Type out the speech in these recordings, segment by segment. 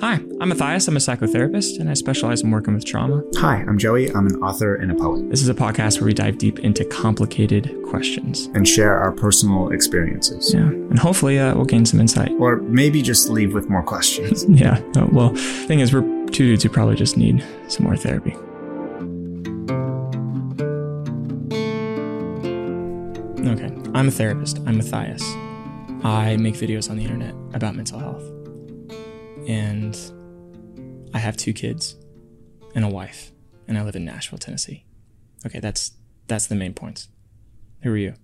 Hi, I'm Matthias. I'm a psychotherapist and I specialize in working with trauma. Hi, I'm Joey. I'm an author and a poet. This is a podcast where we dive deep into complicated questions and share our personal experiences. Yeah, and hopefully uh, we'll gain some insight. Or maybe just leave with more questions. yeah, no, well, thing is, we're two dudes who probably just need some more therapy. Okay, I'm a therapist. I'm Matthias. I make videos on the internet about mental health and I have two kids and a wife, and I live in Nashville, Tennessee. Okay, that's that's the main points. Who are you?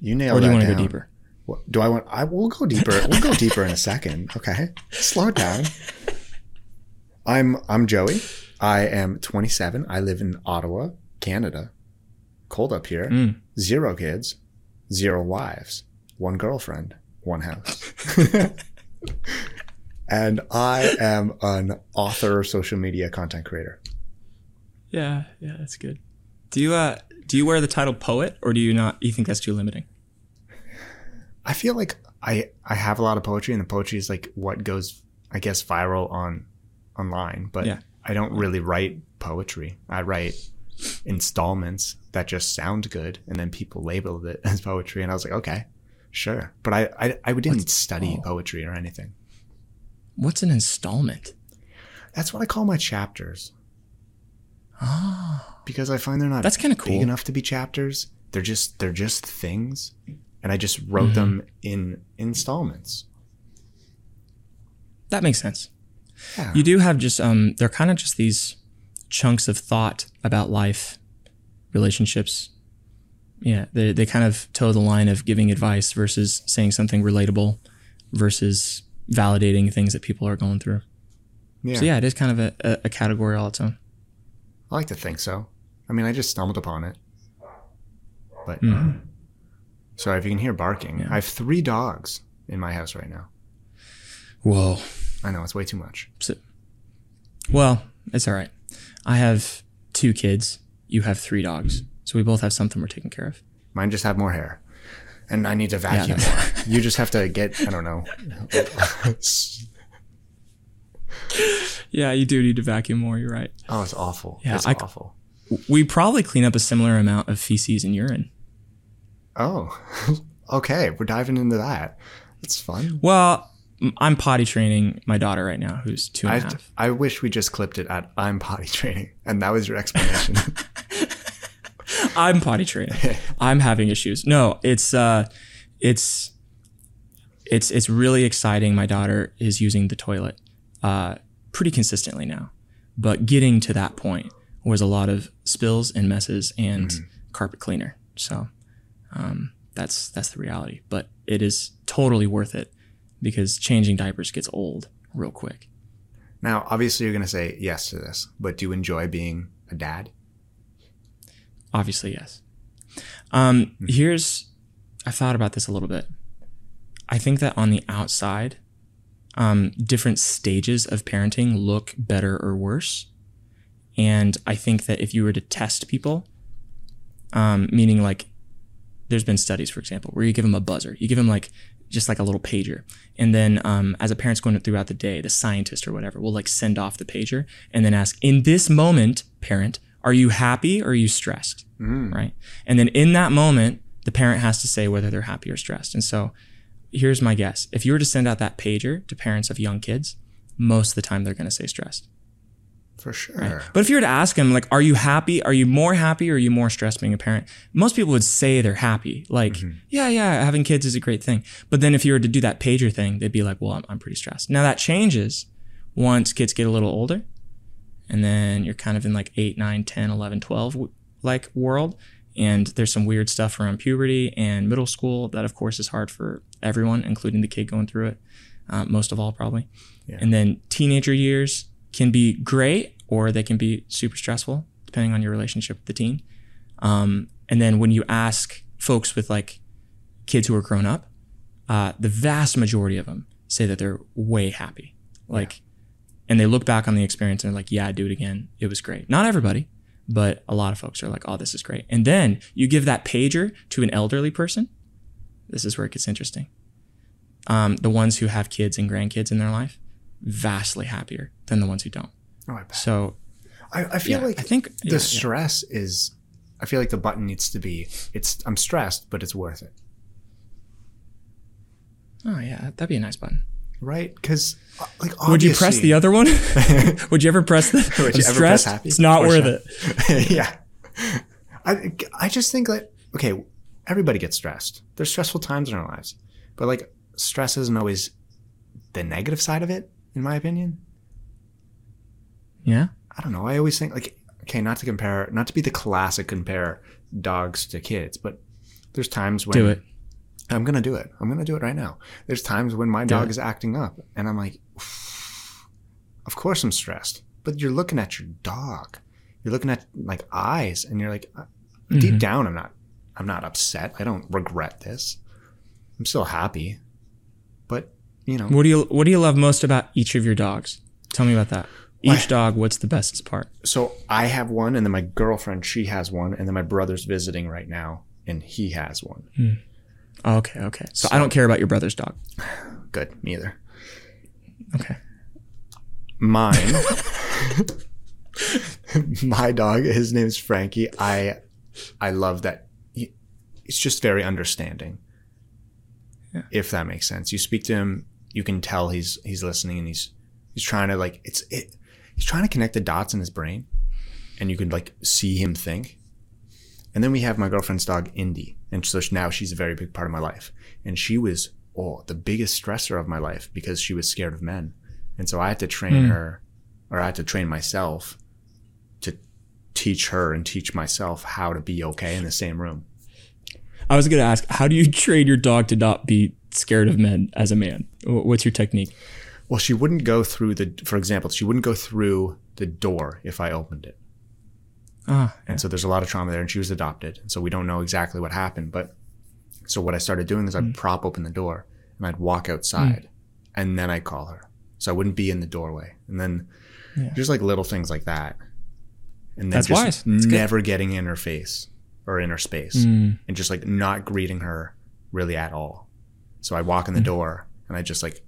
You nailed. Or do you want to go deeper? What, do I want? I will go deeper. we'll go deeper in a second. Okay, slow it down. I'm I'm Joey. I am 27. I live in Ottawa, Canada. Cold up here. Mm. Zero kids, zero wives, one girlfriend, one house. and I am an author, social media content creator. Yeah, yeah, that's good. Do you uh do you wear the title poet or do you not you think that's too limiting? I feel like I I have a lot of poetry and the poetry is like what goes I guess viral on online, but yeah. I don't really write poetry. I write installments that just sound good and then people labeled it as poetry and I was like, okay, Sure, but I I, I didn't What's, study oh. poetry or anything. What's an installment? That's what I call my chapters. Oh. Because I find they're not that's kind of cool. big enough to be chapters. They're just they're just things, and I just wrote mm-hmm. them in installments. That makes sense. Yeah. You do have just um they're kind of just these chunks of thought about life, relationships, yeah, they they kind of toe the line of giving advice versus saying something relatable versus validating things that people are going through. Yeah. So yeah, it is kind of a, a category all its own. I like to think so. I mean, I just stumbled upon it. But mm-hmm. sorry if you can hear barking. Yeah. I have three dogs in my house right now. Whoa. I know it's way too much. So, well, it's all right. I have two kids. You have three dogs. So we both have something we're taking care of. Mine just have more hair. And I need to vacuum yeah, more. you just have to get, I don't know. yeah, you do need to vacuum more. You're right. Oh, it's awful. Yeah, it's I, awful. We probably clean up a similar amount of feces and urine. Oh, okay. We're diving into that. That's fun. Well, I'm potty training my daughter right now, who's two and I, a half. I wish we just clipped it at I'm potty training, and that was your explanation. I'm potty training. I'm having issues. No, it's uh, it's it's it's really exciting. My daughter is using the toilet uh, pretty consistently now, but getting to that point was a lot of spills and messes and mm-hmm. carpet cleaner. So um, that's that's the reality. But it is totally worth it because changing diapers gets old real quick. Now, obviously, you're going to say yes to this, but do you enjoy being a dad? Obviously, yes. Um, mm-hmm. Here's, I thought about this a little bit. I think that on the outside, um, different stages of parenting look better or worse. And I think that if you were to test people, um, meaning like there's been studies, for example, where you give them a buzzer, you give them like just like a little pager. And then um, as a parent's going throughout the day, the scientist or whatever will like send off the pager and then ask, in this moment, parent, are you happy or are you stressed? Mm. Right. And then in that moment, the parent has to say whether they're happy or stressed. And so here's my guess. If you were to send out that pager to parents of young kids, most of the time they're going to say stressed. For sure. Right? But if you were to ask them, like, are you happy? Are you more happy or are you more stressed being a parent? Most people would say they're happy. Like, mm-hmm. yeah, yeah, having kids is a great thing. But then if you were to do that pager thing, they'd be like, well, I'm, I'm pretty stressed. Now that changes once kids get a little older and then you're kind of in like 8 9 10 11 12 like world and there's some weird stuff around puberty and middle school that of course is hard for everyone including the kid going through it uh, most of all probably. Yeah. And then teenager years can be great or they can be super stressful depending on your relationship with the teen. Um, and then when you ask folks with like kids who are grown up, uh, the vast majority of them say that they're way happy. Like, yeah. And they look back on the experience and they're like, yeah, I'd do it again. It was great. Not everybody, but a lot of folks are like, oh, this is great. And then you give that pager to an elderly person. This is where it gets interesting. Um, the ones who have kids and grandkids in their life, vastly happier than the ones who don't. Oh, I bet. so I, I feel yeah, like I think the yeah, stress yeah. is I feel like the button needs to be it's I'm stressed, but it's worth it. Oh yeah, that'd be a nice button. Right? Because like would you press the other one? would you ever press the would you ever press happy? It's not worth it. yeah. I I just think that okay, everybody gets stressed. There's stressful times in our lives, but like stress isn't always the negative side of it, in my opinion. Yeah. I don't know. I always think like okay, not to compare, not to be the classic compare dogs to kids, but there's times when do it. I'm gonna do it. I'm gonna do it right now. There's times when my do dog it. is acting up, and I'm like, of course I'm stressed. But you're looking at your dog. You're looking at like eyes, and you're like, uh, mm-hmm. deep down, I'm not. I'm not upset. I don't regret this. I'm still happy. But you know, what do you what do you love most about each of your dogs? Tell me about that. Each dog, what's the bestest part? So I have one, and then my girlfriend, she has one, and then my brother's visiting right now, and he has one. Hmm. Okay, okay. So, so I don't care about your brother's dog. Good, me either. Okay. Mine, my dog, his name's Frankie. I, I love that. He, he's just very understanding. Yeah. If that makes sense. You speak to him, you can tell he's he's listening, and he's he's trying to like it's it he's trying to connect the dots in his brain and you can like see him think. And then we have my girlfriend's dog, Indy. And so now she's a very big part of my life. And she was, oh, the biggest stressor of my life because she was scared of men. And so I had to train mm. her, or I had to train myself to teach her and teach myself how to be okay in the same room. I was going to ask, how do you train your dog to not be scared of men as a man? What's your technique? Well, she wouldn't go through the, for example, she wouldn't go through the door if I opened it. Ah, and so there's a lot of trauma there, and she was adopted, and so we don't know exactly what happened. But so what I started doing is I'd mm. prop open the door and I'd walk outside, mm. and then I'd call her, so I wouldn't be in the doorway. And then yeah. just like little things like that, and then That's just wise. never good. getting in her face or in her space, mm. and just like not greeting her really at all. So I walk in the mm. door and I just like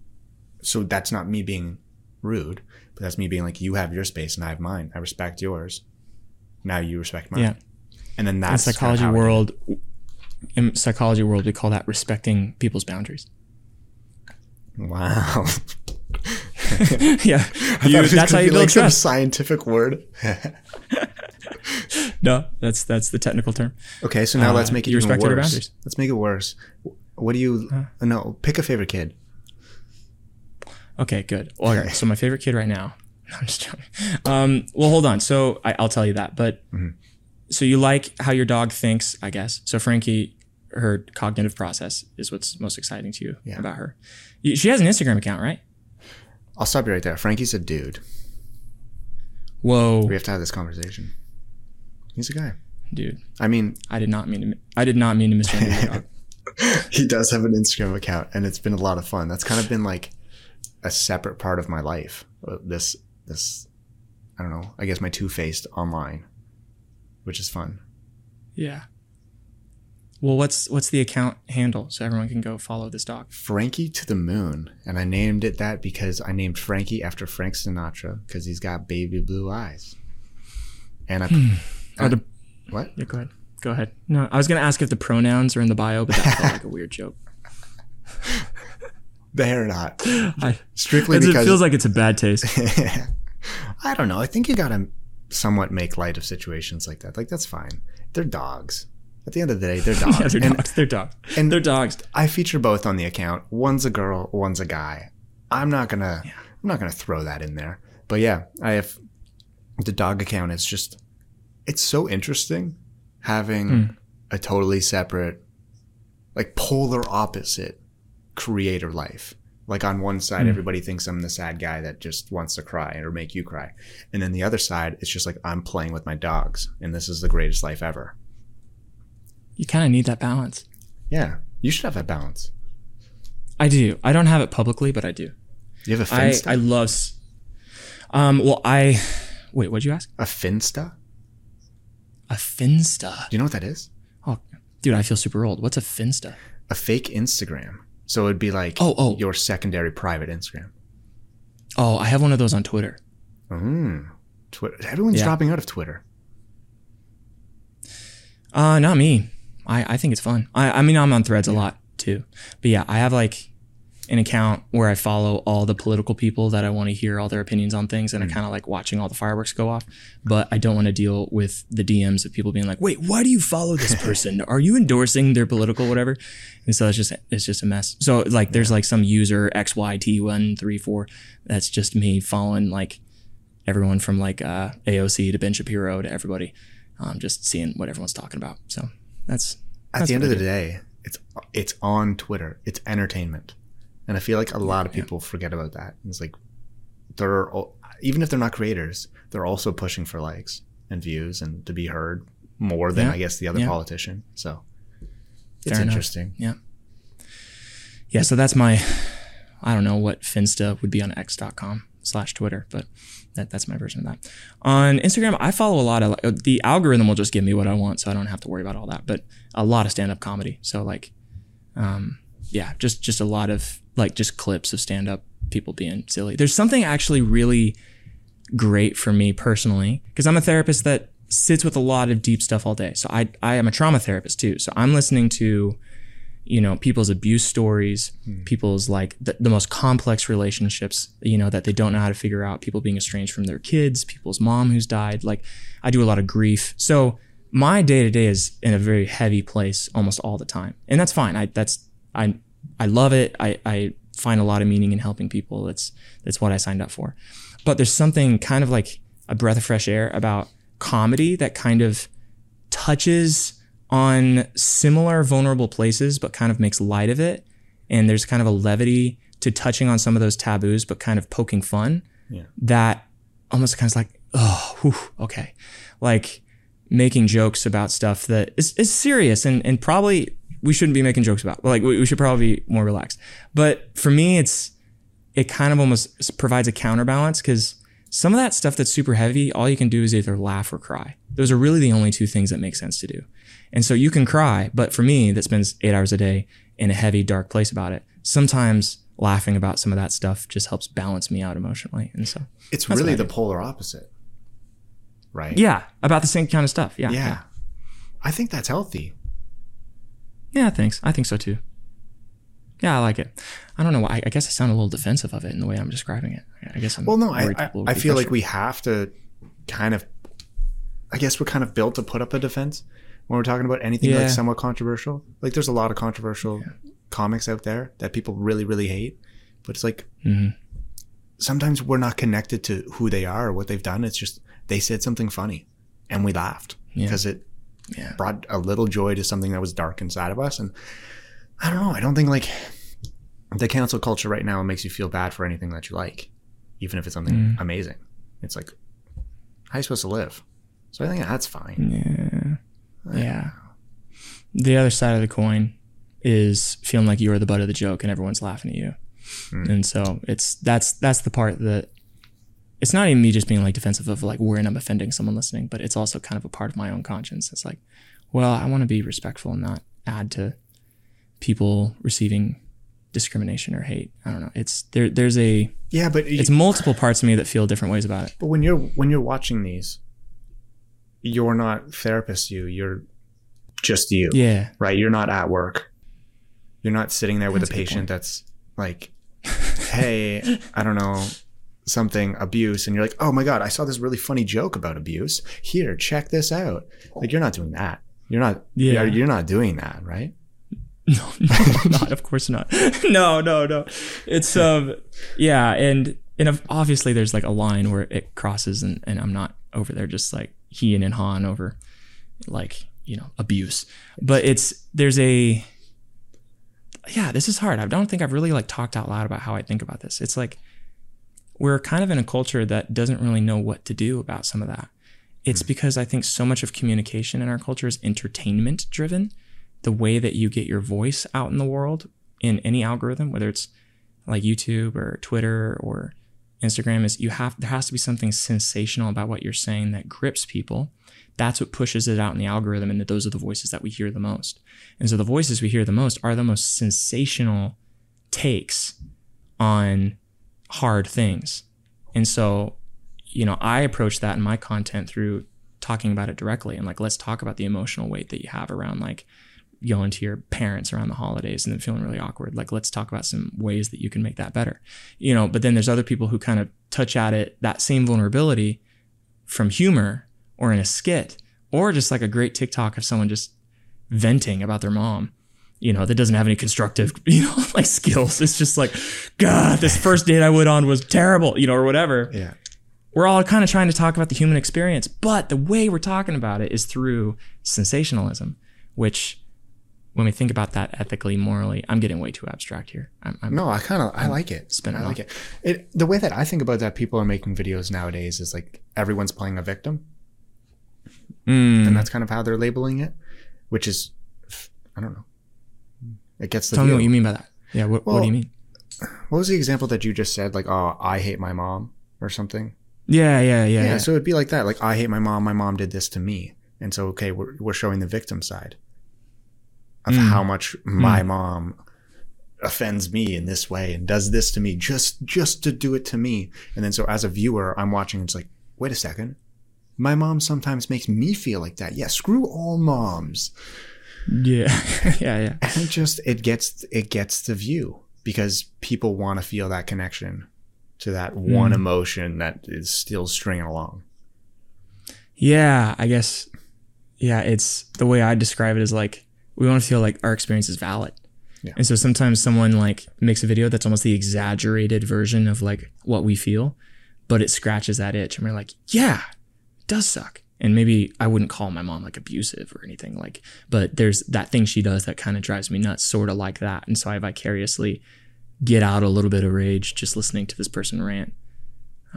so that's not me being rude, but that's me being like, you have your space and I have mine. I respect yours. Now you respect mine. Yeah. And then that's in psychology world. In psychology world, we call that respecting people's boundaries. Wow. yeah, you, that's how you build like trust. Some scientific word. no, that's that's the technical term. Okay, so now uh, let's make it you even worse. Let's make it worse. What do you? Uh, no, pick a favorite kid. Okay, good. Okay, so my favorite kid right now. No, I'm just joking. Um, well, hold on. So I, will tell you that. But mm-hmm. so you like how your dog thinks, I guess. So Frankie, her cognitive process is what's most exciting to you yeah. about her. She has an Instagram account, right? I'll stop you right there. Frankie's a dude. Whoa. We have to have this conversation. He's a guy. Dude. I mean, I did not mean to. I did not mean to misgender he does have an Instagram account, and it's been a lot of fun. That's kind of been like a separate part of my life. Uh, this this I don't know. I guess my two faced online, which is fun. Yeah. Well, what's what's the account handle so everyone can go follow this dog? Frankie to the moon, and I named it that because I named Frankie after Frank Sinatra because he's got baby blue eyes. And I, hmm. Are the what? Yeah, go ahead. Go ahead. No, I was gonna ask if the pronouns are in the bio, but that felt like a weird joke. They are not. I, Strictly because it feels like it's a bad taste. I don't know. I think you gotta somewhat make light of situations like that. Like that's fine. They're dogs. At the end of the day, they're dogs. yeah, they're and, dogs. They're dogs. And they're dogs. I feature both on the account. One's a girl, one's a guy. I'm not gonna. Yeah. I'm not gonna throw that in there. But yeah, I have the dog account. It's just. It's so interesting having mm. a totally separate, like polar opposite creator life Like on one side, mm. everybody thinks I'm the sad guy that just wants to cry or make you cry. And then the other side, it's just like I'm playing with my dogs and this is the greatest life ever. You kind of need that balance. Yeah. You should have that balance. I do. I don't have it publicly, but I do. You have a Finsta? I, I love. Um. Well, I. Wait. What'd you ask? A Finsta. A Finsta. Do you know what that is? Oh, dude, I feel super old. What's a Finsta? A fake Instagram. So it'd be like oh, oh. your secondary private Instagram. Oh, I have one of those on Twitter. Mm. Twitter. Everyone's yeah. dropping out of Twitter. Uh, not me. I, I think it's fun. I, I mean, I'm on threads yeah. a lot too. But yeah, I have like an account where I follow all the political people that I want to hear all their opinions on things, and mm. I kind of like watching all the fireworks go off. But I don't want to deal with the DMs of people being like, "Wait, why do you follow this person? Are you endorsing their political whatever?" And so it's just it's just a mess. So like, there's like some user XYT one three four that's just me following like everyone from like uh, AOC to Ben Shapiro to everybody, um, just seeing what everyone's talking about. So that's at the end of the day, it's it's on Twitter. It's entertainment, and I feel like a lot of people yeah. forget about that. It's like they're even if they're not creators, they're also pushing for likes and views and to be heard more than yeah. I guess the other yeah. politician. So it's Fair interesting. Enough. Yeah. Yeah. So that's my. I don't know what Finsta would be on X.com slash Twitter, but that, that's my version of that. On Instagram, I follow a lot of the algorithm will just give me what I want, so I don't have to worry about all that. But a lot of stand up comedy. So like, um, yeah, just just a lot of like just clips of stand up people being silly. There's something actually really great for me personally because I'm a therapist that sits with a lot of deep stuff all day. So I I am a trauma therapist too. So I'm listening to you know people's abuse stories hmm. people's like the, the, most complex relationships you know that they don't know how to figure out people being estranged from their kids people's mom who's died like i do a lot of grief. So my day to day is in a very heavy place almost all the time and that's fine. I that's i i love it. I i find a lot of meaning in helping people. That's that's what i signed up for. But there's something kind of like a breath of fresh air about comedy that kind of touches on similar vulnerable places, but kind of makes light of it. And there's kind of a levity to touching on some of those taboos, but kind of poking fun. Yeah. That almost kind of like, oh, whew, okay. Like making jokes about stuff that is, is serious and, and probably we shouldn't be making jokes about. Like we, we should probably be more relaxed. But for me, it's, it kind of almost provides a counterbalance because some of that stuff that's super heavy, all you can do is either laugh or cry. Those are really the only two things that make sense to do. And so you can cry, but for me that spends eight hours a day in a heavy, dark place about it, sometimes laughing about some of that stuff just helps balance me out emotionally. And so it's really the polar opposite, right? Yeah, about the same kind of stuff. Yeah, yeah. yeah. I think that's healthy. Yeah, thanks. I think so too. Yeah, I like it. I don't know why. I guess I sound a little defensive of it in the way I'm describing it. I guess I'm well. No, I I, I feel like we have to kind of. I guess we're kind of built to put up a defense when we're talking about anything yeah. like somewhat controversial. Like there's a lot of controversial yeah. comics out there that people really really hate, but it's like mm-hmm. sometimes we're not connected to who they are or what they've done. It's just they said something funny, and we laughed yeah. because it brought a little joy to something that was dark inside of us. And I don't know. I don't think like the cancel culture right now makes you feel bad for anything that you like, even if it's something mm. amazing. It's like how are you supposed to live? So I think that's fine. Yeah. Yeah. The other side of the coin is feeling like you are the butt of the joke and everyone's laughing at you. Mm. And so it's that's that's the part that it's not even me just being like defensive of like where I'm offending someone listening, but it's also kind of a part of my own conscience. It's like, well, I want to be respectful and not add to people receiving discrimination or hate. I don't know. It's there. There's a yeah, but it's multiple parts of me that feel different ways about it. But when you're when you're watching these, you're not therapist you you're just you. Yeah. Right? You're not at work. You're not sitting there with that's a patient that's like hey i don't know something abuse and you're like oh my god i saw this really funny joke about abuse. Here check this out. Like you're not doing that. You're not yeah. you're, you're not doing that right? No, no not of course not. No no no. It's um yeah and and obviously there's like a line where it crosses and, and i'm not over there just like he and Han over like you know abuse but it's there's a yeah, this is hard. I don't think I've really like talked out loud about how I think about this. It's like we're kind of in a culture that doesn't really know what to do about some of that. It's mm. because I think so much of communication in our culture is entertainment driven. The way that you get your voice out in the world in any algorithm, whether it's like YouTube or Twitter or Instagram, is you have there has to be something sensational about what you're saying that grips people. That's what pushes it out in the algorithm, and that those are the voices that we hear the most. And so the voices we hear the most are the most sensational takes on hard things. And so, you know, I approach that in my content through talking about it directly and like, let's talk about the emotional weight that you have around like going to your parents around the holidays and then feeling really awkward. Like, let's talk about some ways that you can make that better, you know. But then there's other people who kind of touch at it, that same vulnerability from humor or in a skit or just like a great TikTok of someone just venting about their mom you know, that doesn't have any constructive, you know, like skills. It's just like, God, this first date I went on was terrible, you know, or whatever. Yeah. We're all kind of trying to talk about the human experience, but the way we're talking about it is through sensationalism, which when we think about that ethically, morally, I'm getting way too abstract here. I'm, I'm, no, I kind of I like it. Spin I like it. it. The way that I think about that, people are making videos nowadays is like everyone's playing a victim, mm. and that's kind of how they're labeling it, which is I don't know it gets the Tell me what you mean by that. Yeah, what, well, what do you mean? What was the example that you just said? Like, oh, I hate my mom or something? Yeah, yeah, yeah, yeah. yeah. So it'd be like that. Like, I hate my mom. My mom did this to me. And so, okay, we're, we're showing the victim side of mm. how much my mm. mom offends me in this way and does this to me just just to do it to me. And then so as a viewer, I'm watching. And it's like, wait a second, my mom sometimes makes me feel like that. Yeah, screw all moms. Yeah. yeah, yeah. And it just it gets it gets the view because people want to feel that connection to that one mm. emotion that is still stringing along. Yeah, I guess yeah, it's the way I describe it is like we want to feel like our experience is valid. Yeah. And so sometimes someone like makes a video that's almost the exaggerated version of like what we feel, but it scratches that itch and we're like, yeah, it does suck and maybe I wouldn't call my mom like abusive or anything like, but there's that thing she does that kind of drives me nuts, sort of like that. And so I vicariously get out a little bit of rage just listening to this person rant.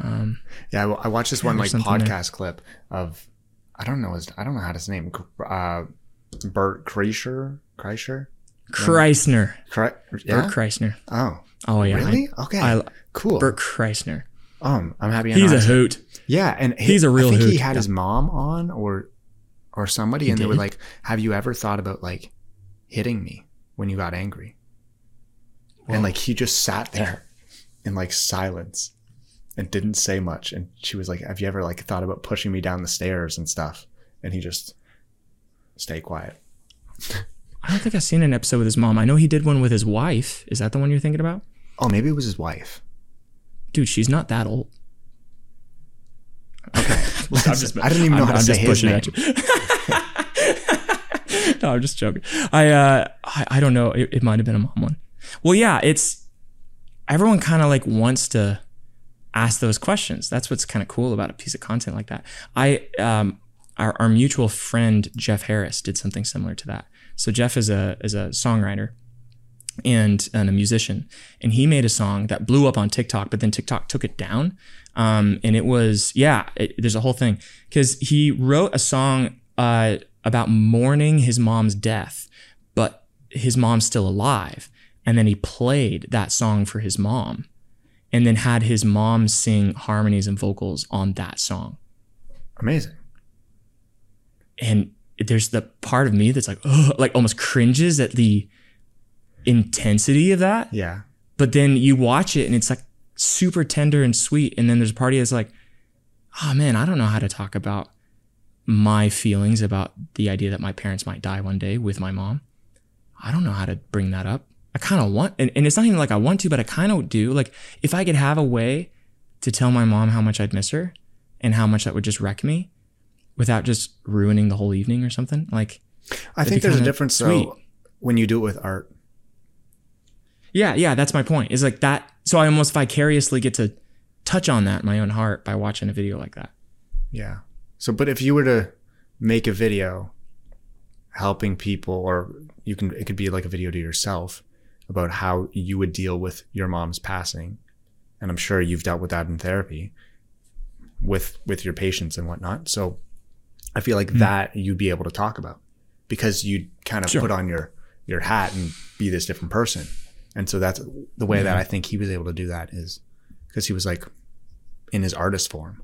Um, yeah, I, I watched this one like podcast there. clip of, I don't know his, I don't know how to say name, uh, Bert Kreischer, Kreischer, Kreisner, Kre- yeah? Bert Kreisner. Oh, oh yeah, really? I, okay, I, cool. Bert Kreisner. Um, I'm happy. He's a hoot. Yeah, and he, he's a real. I think hoot. he had his mom on, or or somebody, he and did? they were like, "Have you ever thought about like hitting me when you got angry?" Whoa. And like he just sat there in like silence and didn't say much. And she was like, "Have you ever like thought about pushing me down the stairs and stuff?" And he just stay quiet. I don't think I've seen an episode with his mom. I know he did one with his wife. Is that the one you're thinking about? Oh, maybe it was his wife dude, she's not that old. Okay. Just, I didn't even know I'm, how to I'm say his name. no, I'm just joking. I, uh, I, I don't know. It, it might have been a mom one. Well, yeah, it's everyone kind of like wants to ask those questions. That's what's kind of cool about a piece of content like that. I, um, our, our mutual friend Jeoff Harris did something similar to that. So Jeoff is a is a songwriter and, and a musician. And he made a song that blew up on TikTok, but then TikTok took it down. Um, and it was, yeah, it, there's a whole thing. Because he wrote a song uh, about mourning his mom's death, but his mom's still alive. And then he played that song for his mom and then had his mom sing harmonies and vocals on that song. Amazing. And there's the part of me that's like, oh, like almost cringes at the intensity of that. Yeah. But then you watch it and it's like super tender and sweet. And then there's a party that's like, oh man, I don't know how to talk about my feelings about the idea that my parents might die one day with my mom. I don't know how to bring that up. I kind of want, and, and it's not even like I want to, but I kind of do. Like, if I could have a way to tell my mom how much I'd miss her and how much that would just wreck me without just ruining the whole evening or something, like, I think there's a difference sweet. though when you do it with art. Yeah, yeah, that's my point. Is like that. So I almost vicariously get to touch on that in my own heart by watching a video like that. Yeah. So, but if you were to make a video helping people, or you can, it could be like a video to yourself, about how you would deal with your mom's passing. And I'm sure you've dealt with that in therapy with with your patients and whatnot. So I feel like mm. that you'd be able to talk about because you'd kind of sure. put on your your hat and be this different person. And so that's the way that I think he was able to do that is because he was like in his artist form.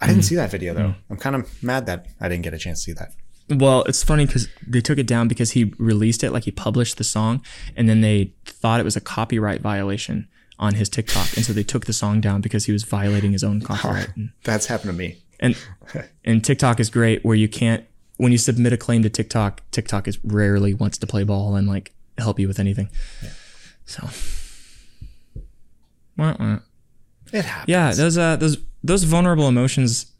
I didn't mm. see that video though. Mm. I'm kind of mad that I didn't get a chance to see that. Well, it's funny because they took it down because he released it, like he published the song, and then they thought it was a copyright violation on his TikTok, and so they took the song down because he was violating his own copyright. Oh, that's happened to me. And and TikTok is great where you can't when you submit a claim to TikTok, TikTok is rarely wants to play ball and like help you with anything. Yeah. So. It happens. Yeah, those uh those those vulnerable emotions,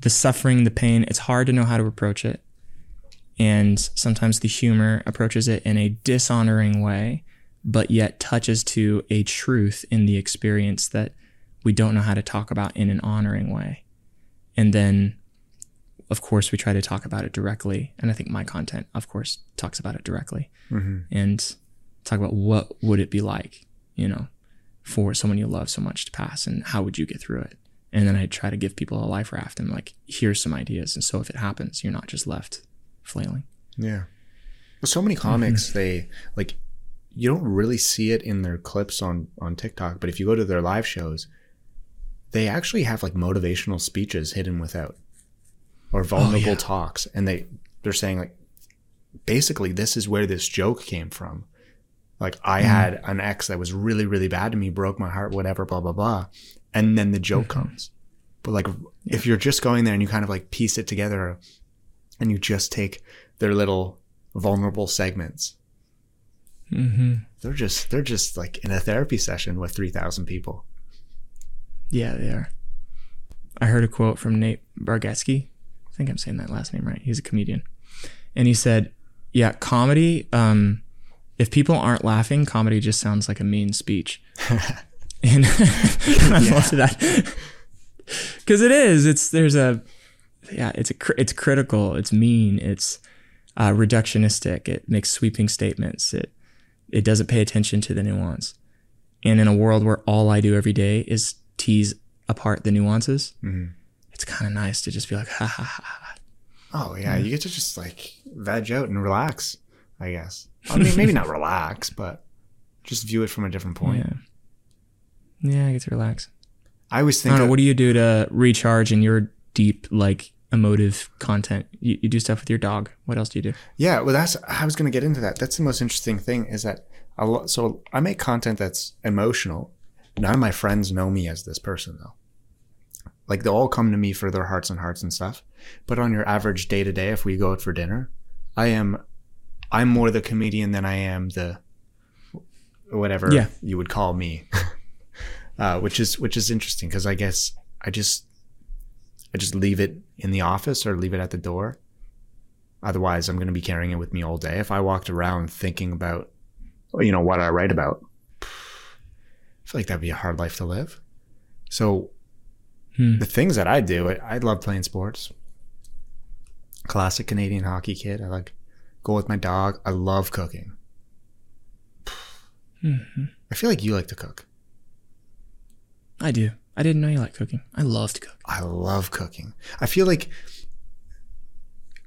the suffering, the pain, it's hard to know how to approach it. And sometimes the humor approaches it in a dishonoring way, but yet touches to a truth in the experience that we don't know how to talk about in an honoring way. And then, of course, we try to talk about it directly. And I think my content, of course, talks about it directly mm-hmm. and talk about what would it be like, you know, for someone you love so much to pass and how would you get through it? And then I try to give people a life raft and like, here's some ideas. And so if it happens, you're not just left flailing. Yeah. Well, so many comics, mm-hmm. they like, you don't really see it in their clips on, on TikTok, but if you go to their live shows, they actually have like motivational speeches hidden without or vulnerable oh, yeah. talks. And they, they're saying like, basically, this is where this joke came from. Like I mm had an ex that was really, really bad to me, broke my heart, whatever, blah, blah, blah. And then the joke mm-hmm. comes. But like, yeah. if you're just going there and you kind of like piece it together and you just take their little vulnerable segments, mm-hmm. they're just, they're just like in a therapy session with 3,000 people. Yeah, they are. I heard a quote from Nate Bargatze. I think I'm saying that last name right. He's a comedian. And he said, yeah, comedy, um, if people aren't laughing, comedy just sounds like a mean speech. and I yeah. love that because it is. It's there's a yeah. It's a it's critical. It's mean. It's uh, reductionistic. It makes sweeping statements. It it doesn't pay attention to the nuance. And in a world where all I do every day is tease apart the nuances, mm-hmm. it's kind of nice to just be like, ha ha ha. Oh yeah, you get to just like veg out and relax. I guess. I mean, maybe not relax, but just view it from a different point. Yeah. Yeah, I get to relax. I always think. I know. what do you do to recharge in your deep, like, emotive content? You, you do stuff with your dog. What else do you do? Yeah, well, that's. I was going to get into that. That's the most interesting thing is that a lot. So I make content that's emotional. None of my friends know me as this person though. Like they'll all come to me for their hearts and hearts and stuff. But on your average day to day, if we go out for dinner, I am I'm more the comedian than I am the whatever yeah. you would call me, uh, which is which is interesting because I guess I just I just leave it in the office or leave it at the door. Otherwise, I'm going to be carrying it with me all day. If I walked around thinking about, you know, what I write about, I feel like that'd be a hard life to live. So, hmm. the things that I do, I, I love playing sports. Classic Canadian hockey kid. I like go with my dog. I love cooking. Mm-hmm. I feel like you like to cook. I do. I didn't know you like cooking. I love to cook. I love cooking. I feel like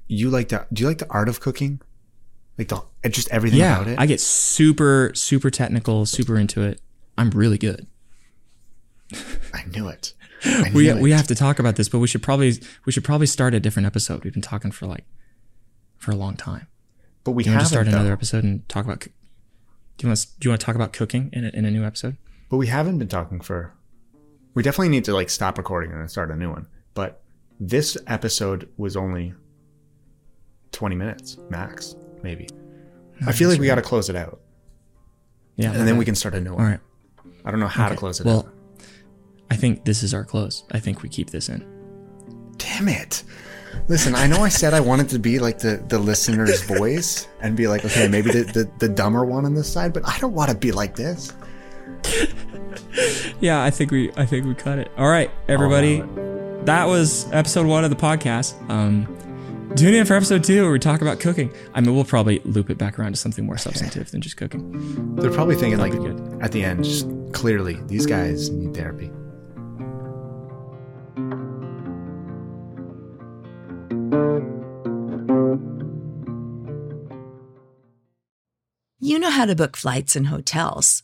you like the. Do you like the art of cooking? Like the just everything yeah, about it. I get super super technical, super into it. I'm really good. I knew it. I knew we it. we have to talk about this, but we should probably we should probably start a different episode. We've been talking for like for a long time. But we have to start another episode and talk about. Do you want to, do you want to talk about cooking in a, in a new episode? But we haven't been talking for. We definitely need to like stop recording and start a new one. But this episode was only twenty minutes max, maybe. I feel like we got to close it out. Yeah, and then we can start a new one. All right. I don't know how okay. to close it well, out. I think this is our close. I think we keep this in. Damn it. Listen, I know I said I wanted to be like the, the listener's voice and be like, okay, maybe the, the, the dumber one on this side, but I don't want to be like this. yeah, I think we I think we cut it. All right, everybody. That was episode one of the podcast. Um, Tune in for episode two where we talk about cooking. I mean, we'll probably loop it back around to something more substantive than just cooking. They're probably thinking That'll like at the end, just clearly these guys need therapy. You know how to book flights and hotels.